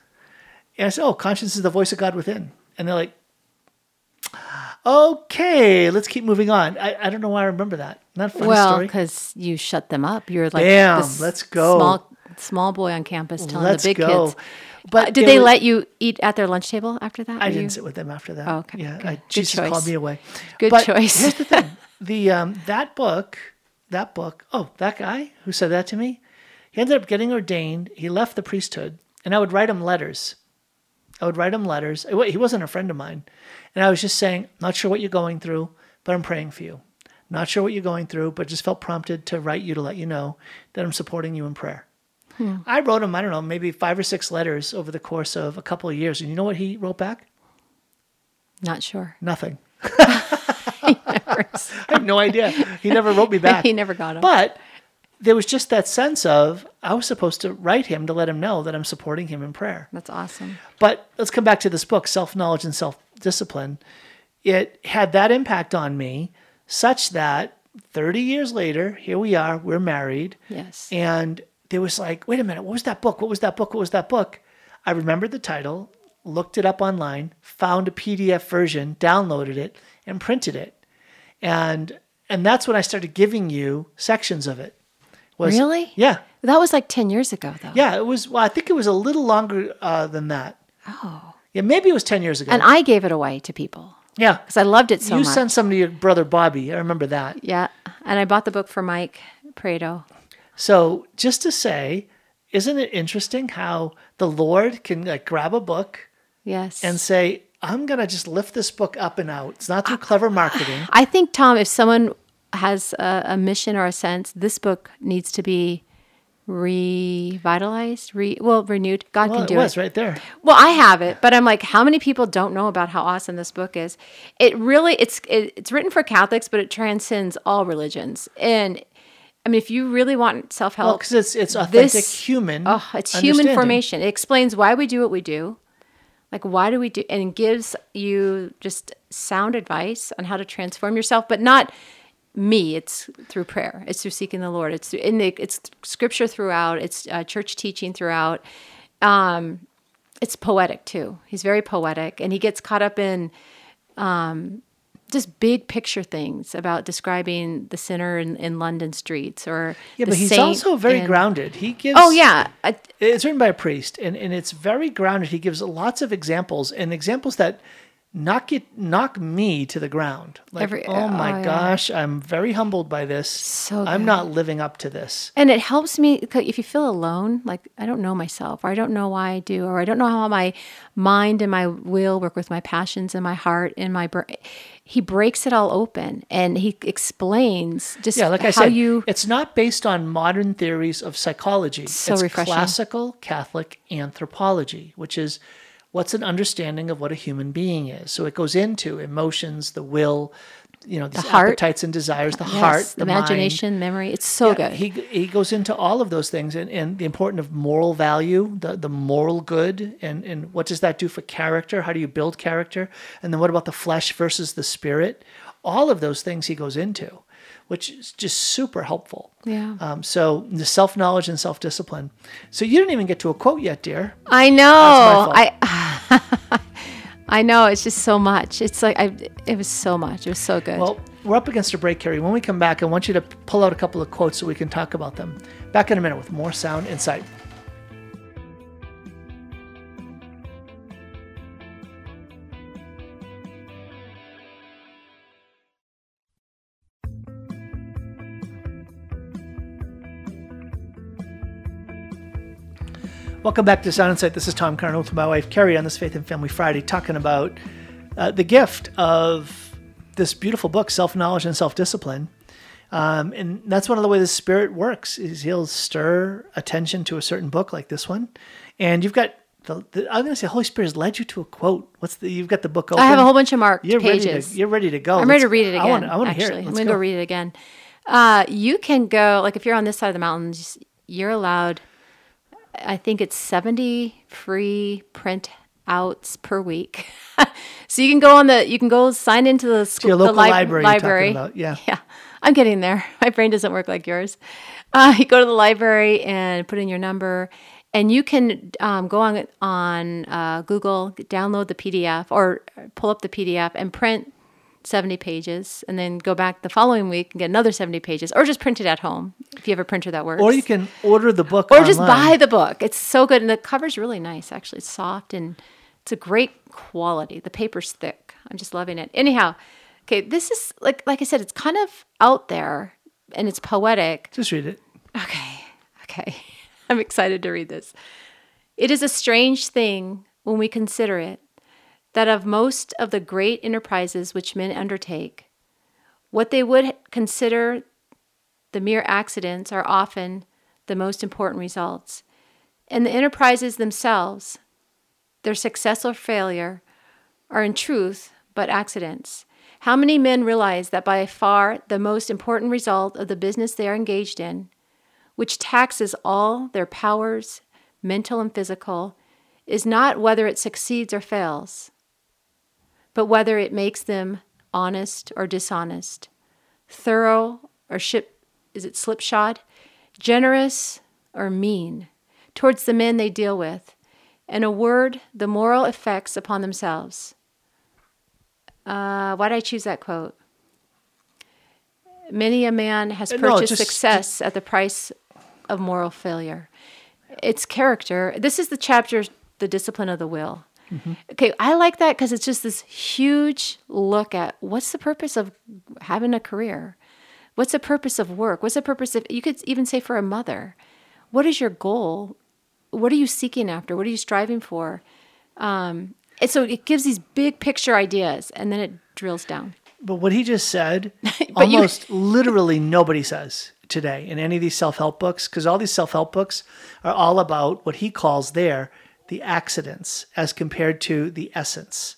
And I said, "Oh, conscience is the voice of God within." And they're like, "Okay, let's keep moving on." I, I don't know why I remember that. Not funny well, because you shut them up. You're like, this let's go. Small, small boy on campus telling Let's the big go. kids. But Uh, did they was- let you eat at their lunch table after that? I didn't you- sit with them after that. Oh, okay, Yeah, good. I, Good Jesus choice. called me away. Good but choice. here's the thing: the um, that book, that book. Oh, that guy who said that to me, he ended up getting ordained. He left the priesthood, and I would write him letters. I would write him letters. He wasn't a friend of mine. And I was just saying, not sure what you're going through, but I'm praying for you. Not sure what you're going through, but just felt prompted to write you to let you know that I'm supporting you in prayer. Hmm. I wrote him, I don't know, maybe five or six letters over the course of a couple of years. And you know what he wrote back? Not sure. Nothing. I have no idea. He never wrote me back. he never got him. But there was just that sense of I was supposed to write him to let him know that I'm supporting him in prayer. That's awesome. But let's come back to this book, Self Knowledge and Self Discipline. It had that impact on me such that 30 years later, here we are, we're married. Yes. And there was like, wait a minute, what was that book? What was that book? What was that book? I remembered the title, looked it up online, found a PDF version, downloaded it, and printed it. And and that's when I started giving you sections of it. Was, really? Yeah. That was like 10 years ago, though. Yeah, it was, well, I think it was a little longer uh, than that. Oh. Yeah, maybe it was 10 years ago. And I gave it away to people. Yeah. Because I loved it so you much. You sent some to your brother Bobby. I remember that. Yeah. And I bought the book for Mike Prado. So just to say, isn't it interesting how the Lord can like grab a book yes. and say, I'm going to just lift this book up and out. It's not through clever marketing. I think, Tom, if someone has a, a, mission or a sense, this book needs to be revitalized, re well renewed. God well, can do it. Was it. right there. Well, I have it, but I'm like, how many people don't know about how awesome this book is? It really, it's it, it's written for Catholics, but it transcends all religions. And I mean, if you really want self help, well, because it's it's authentic this, human. Oh, it's human formation. It explains why we do what we do. Like, why do we do, and gives you just sound advice on how to transform yourself, but not me it's through prayer it's through seeking the lord it's through, in the it's scripture throughout it's uh, church teaching throughout um, it's poetic too he's very poetic and he gets caught up in um, just big picture things about describing the sinner in, in london streets or yeah but he's also very in, grounded. He gives oh yeah. I, it's written by a priest and, and it's very grounded. He gives lots of examples and examples that knock it knock me to the ground. Like Every, oh, oh my oh, gosh yeah. i'm very humbled by this. So good. i'm not living up to this. And it helps me if you feel alone like i don't know myself or i don't know why i do or i don't know how my mind and my will work with my passions and my heart and my brain he breaks it all open and he explains just yeah, like I said, you. It's not based on modern theories of psychology. So it's refreshing. classical Catholic anthropology, which is what's an understanding of what a human being is. So it goes into emotions, the will, you know, these the heart. appetites and desires, the yes, heart, the, imagination, mind. memory. It's so yeah, good. He he goes into all of those things and, and the importance of moral value, the, the moral good, and, and what does that do for character? How do you build character? And then what about the flesh versus the spirit? All of those things he goes into which is just super helpful. Yeah. Um, so the self knowledge and self discipline. So you didn't even get to a quote yet, dear. I know. I. I know it's just so much. It's like I. It was so much. It was so good. Well, we're up against a break, Carrie. When we come back, I want you to pull out a couple of quotes so we can talk about them. Back in a minute with more sound insight. Welcome back to Sound Insight. This is Tom Curran with my wife Carrie on this Faith and Family Friday, talking about uh, the gift of this beautiful book, Self Knowledge and Self Discipline. Um, and that's one of the ways the Spirit works is He'll stir attention to a certain book like this one, and you've got the, the, I'm going to say Holy Spirit has led you to a quote. What's the? You've got the book open. I have a whole bunch of marked you're pages. Ready to, you're ready to go. I'm ready to read it again. I want, to hear it. Let's I'm going to go. go read it again. Uh, you can go like if you're on this side of the mountains, you're allowed I think it's 70 free print outs per week. so you can go on the you can go sign into the school your local the li- library. library. Yeah. Yeah. I'm getting there. My brain doesn't work like yours. Uh, you go to the library and put in your number and you can um, go on on uh, Google, download the PDF or pull up the PDF and print 70 pages and then go back the following week and get another 70 pages or just print it at home if you have a printer that works. Or you can order the book Or online. just buy the book. It's so good and the cover's really nice actually. It's soft and it's a great quality. The paper's thick. I'm just loving it. Anyhow, okay, this is like like I said it's kind of out there and it's poetic. Just read it. Okay. Okay. I'm excited to read this. It is a strange thing when we consider it that of most of the great enterprises which men undertake, what they would consider the mere accidents are often the most important results. And the enterprises themselves, their success or failure, are in truth but accidents. How many men realize that by far the most important result of the business they are engaged in, which taxes all their powers, mental and physical, is not whether it succeeds or fails, but whether it makes them honest or dishonest, thorough or ship is it slipshod, generous or mean towards the men they deal with, and a word, the moral effects upon themselves. Uh, why did I choose that quote? Many a man has No, purchased just- success at the price of moral failure. It's character. This is the chapter, The Discipline of the Will. Mm-hmm. Okay, I like that because it's just this huge look at what's the purpose of having a career? What's the purpose of work? What's the purpose of, you could even say for a mother, what is your goal? What are you seeking after? What are you striving for? Um, and so it gives these big picture ideas and then it drills down. But what he just said, But you- almost literally nobody says today in any of these self help books, because all these self help books are all about what he calls there the accidents as compared to the essence,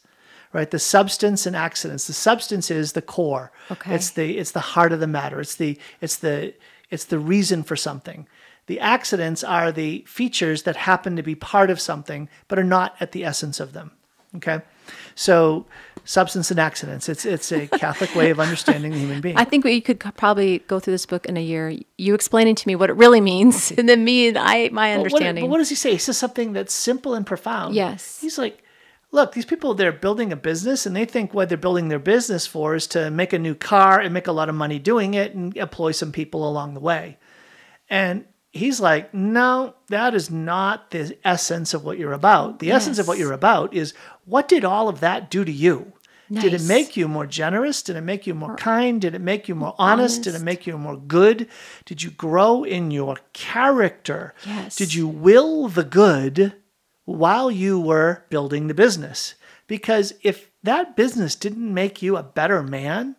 right? The substance and accidents. The substance is the core. Okay. It's the it's the heart of the matter. It's the it's the it's the reason for something. The accidents are the features that happen to be part of something, but are not at the essence of them. Okay, so substance and accidents. It's it's a Catholic way of understanding the human being. I think we could probably go through this book in a year. You explaining to me what it really means, and then me and I, my But what, understanding. but what does he say? He says something that's simple and profound. Yes. He's like, look, these people, they're building a business and they think what they're building their business for is to make a new car and make a lot of money doing it and employ some people along the way. And he's like, no, that is not the essence of what you're about. The essence of what you're about is what did all of that do to you? Did it make you more generous? Did it make you more kind? Did it make you more honest? Did it make you more good? Did you grow in your character? Yes. Did you will the good while you were building the business? Because if that business didn't make you a better man,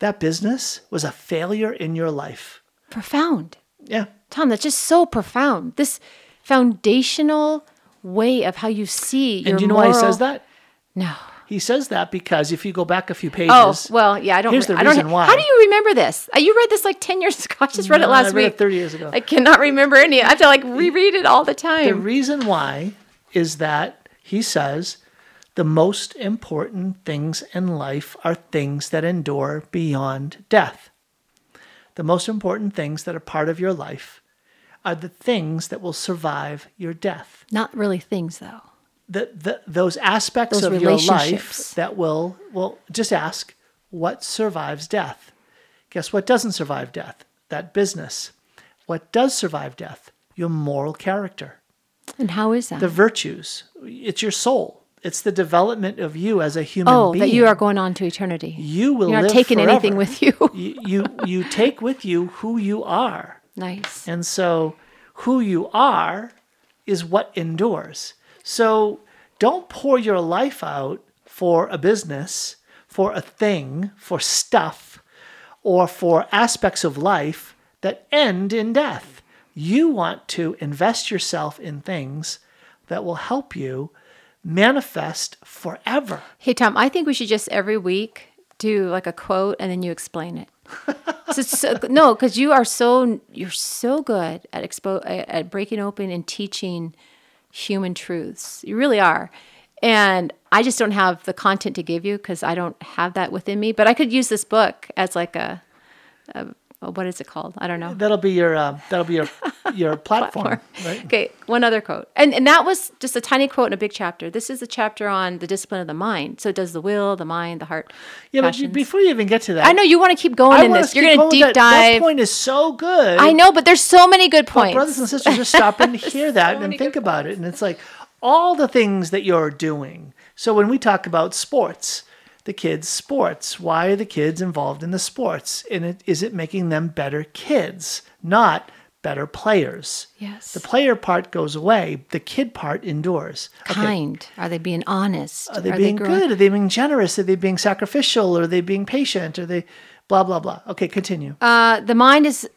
that business was a failure in your life. profound. Yeah. Tom, that's just so profound. This foundational way of how you see your And do you know moral... why he says that? No. He says that because if you go back a few pages, Oh well, yeah. I don't. Here's the I don't, reason why. How do you remember this? Uh, You read this like ten years ago. I just read it No, last I read week. it 30 years ago. I cannot remember any. I have to like reread it all the time. the reason why is that he says the most important things in life are things that endure beyond death. The most important things that are part of your life are the things that will survive your death. Not really things though. The, the, those aspects Those of your life that will, well, just ask what survives death? Guess what doesn't survive death? That business. What does survive death? Your moral character And how is that? the virtues. It's your soul. It's the development of you as a human being. oh, being. that you are going on to eternity. You will You're not taking forever. anything with you. you, you you take with you who you are, nice. and so who you are is what endures. So don't pour your life out for a business, for a thing, for stuff, or for aspects of life that end in death. You want to invest yourself in things that will help you manifest forever. Hey Tom, I think we should just every week do like a quote and then you explain it. so, so, no, because you are so you're so good at expo at breaking open and teaching human truths. You really are. And I just don't have the content to give you because I don't have that within me. But I could use this book as like a, a, what is it called? I don't know. That'll be your uh, that'll be your your platform, right? Okay, one other quote. And and that was just a tiny quote in a big chapter. This is a chapter on the discipline of the mind. So it does the will, the mind, the heart. Yeah, but before you even get to that, I know you want to keep going I in this. You're going to deep that. That dive. point is so good. I know, but there's so many good points. brothers and sisters just stop and hear that so and think about it. And it's like all the things that you're doing. So when we talk about sports, the kids' sports, why are the kids involved in the sports? And it, is it making them better kids, not better players. Yes. The player part goes away, the kid part endures. Okay. kind. Are they being honest? Are they being growing- good? Are they being generous? Are they being sacrificial? Are they being patient? Are they blah, blah, blah? Okay, continue. Uh, the mind is,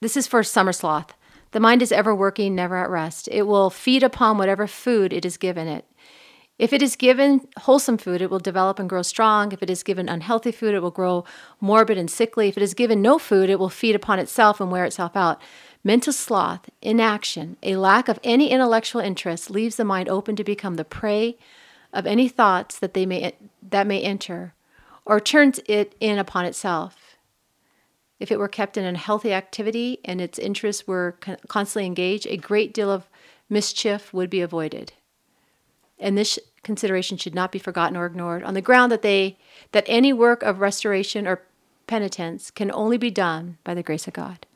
this is for summer sloth. The mind is ever working, never at rest. It will feed upon whatever food it is given it. If it is given wholesome food, it will develop and grow strong. If it is given unhealthy food, it will grow morbid and sickly. If it is given no food, it will feed upon itself and wear itself out. Mental sloth, inaction, a lack of any intellectual interest leaves the mind open to become the prey of any thoughts that they may that may enter, or turns it in upon itself. If it were kept in a healthy activity and its interests were constantly engaged, a great deal of mischief would be avoided. And this sh- consideration should not be forgotten or ignored on the ground that they that any work of restoration or penitence can only be done by the grace of God.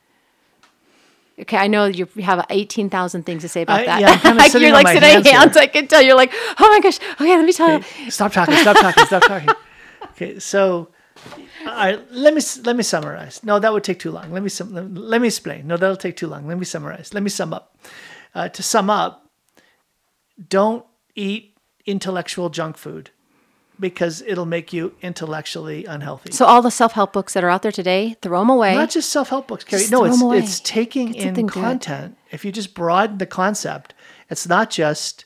Okay, I know you have eighteen thousand things to say about I- that. yeah, I'm you're like my sitting hands. I can tell you're like, oh my gosh. Okay, let me tell you. Stop talking. Stop talking. Stop talking. Okay, so all right, let me let me summarize. No, that would take too long. Let me sum, let, let me explain. No, that'll take too long. Let me summarize. Let me sum up. Uh, to sum up, don't eat intellectual junk food because it'll make you intellectually unhealthy. So all the self-help books that are out there today, throw them away. Not just self help books, Carrie. Just No, it's it's taking Get in something good. content. If you just broaden the concept, it's not just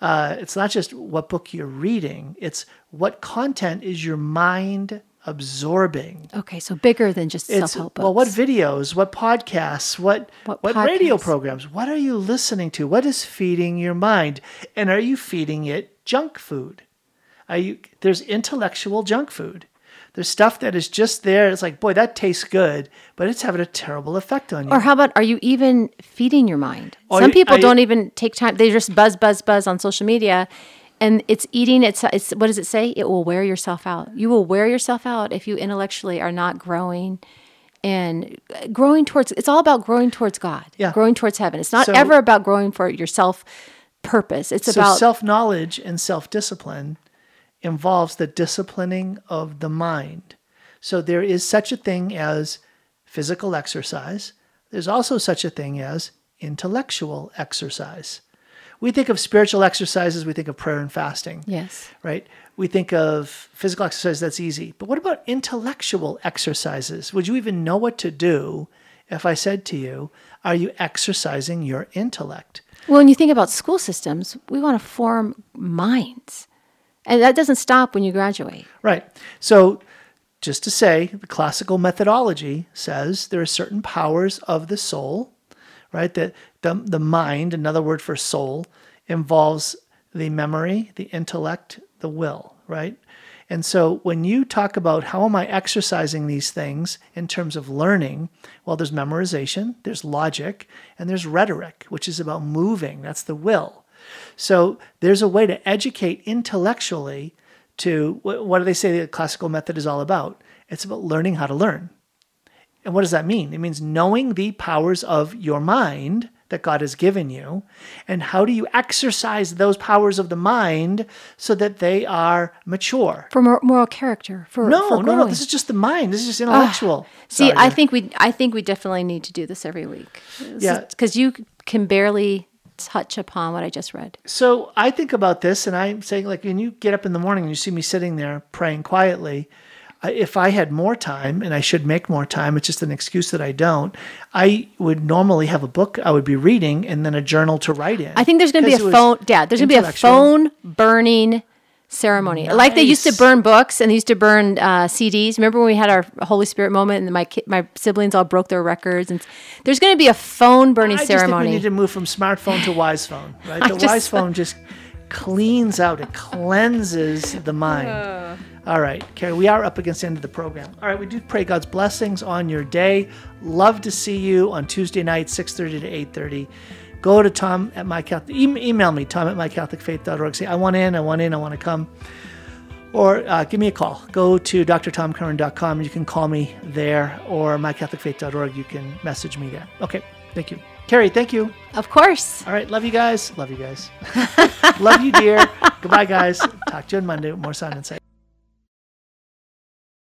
uh, it's not just what book you're reading. It's what content is your mind absorbing. okay, so bigger than just It's self-help books. well, what videos, what podcasts, what What what, radio programs? What are you listening to? What is feeding your mind? And are you feeding it junk food? Are you there's intellectual junk food. There's stuff that is just there. It's like, boy, that tastes good, but it's having a terrible effect on you. Or how about are you even feeding your mind? Or Some you- people don't even take time. They just buzz, buzz, buzz on social media, and it's eating. It's it's what does it say? It will wear yourself out. You will wear yourself out if you intellectually are not growing and growing towards. It's all about growing towards God. Yeah. growing towards heaven. It's not So- ever about growing for yourself purpose. It's so about self knowledge and self discipline involves the disciplining of the mind. So there is such a thing as physical exercise. There's also such a thing as intellectual exercise. We think of spiritual exercises, we think of prayer and fasting, yes. right? We think of physical exercise, that's easy. But what about intellectual exercises? Would you even know what to do if I said to you, Are you exercising your intellect? Well, when you think about school systems, we want to form minds, and that doesn't stop when you graduate. Right. So, just to say, the classical methodology says there are certain powers of the soul, right? That the, the mind, another word for soul, involves the memory, the intellect, the will, right? And so when you talk about how am I exercising these things in terms of learning, well, there's memorization, there's logic, and there's rhetoric, which is about moving. That's the will. So there's a way to educate intellectually to what do they say the classical method is all about? It's about learning how to learn. And what does that mean? It means knowing the powers of your mind that God has given you, and how do you exercise those powers of the mind so that they are mature? for mor- moral character. For No, for no, no. This is just the mind. This is just ah, intellectual. See, Sorry, I think we I think we definitely need to do this every week. Yeah. because you can barely touch upon what I just read. So I think about this, and I'm saying, like, when you get up in the morning and you see me sitting there praying quietly, if I had more time, and I should make more time, it's just an excuse that I don't. I would normally have a book I would be reading, and then a journal to write in. I think there's going to be a phone. Dad, there's going to be a phone burning ceremony, like they used to burn books and they used to burn uh, CDs. Remember when we had our Holy Spirit moment and my ki- my siblings all broke their records? And there's going to be a phone burning I just think we need to move from smartphone to wise phone, right? The just- wise phone just cleans out, it cleanses the mind. All right, Carrie, we are up against the end of the program. All right, we do pray God's blessings on your day. Love to see you on Tuesday night, 6.30 to 8.30. Go to Tom at my Catholic, email me, Tom at mycatholicfaith.org. Say, I want in, I want in, I want to come. Or uh, give me a call. Go to drtomcurran.com. You can call me there, or mycatholicfaith.org. You can message me there. Okay, thank you. Carrie, thank you. of course. All right. Love you guys. Love you guys. love you, dear. Goodbye, guys. Talk to you on Monday with more Sound Insight.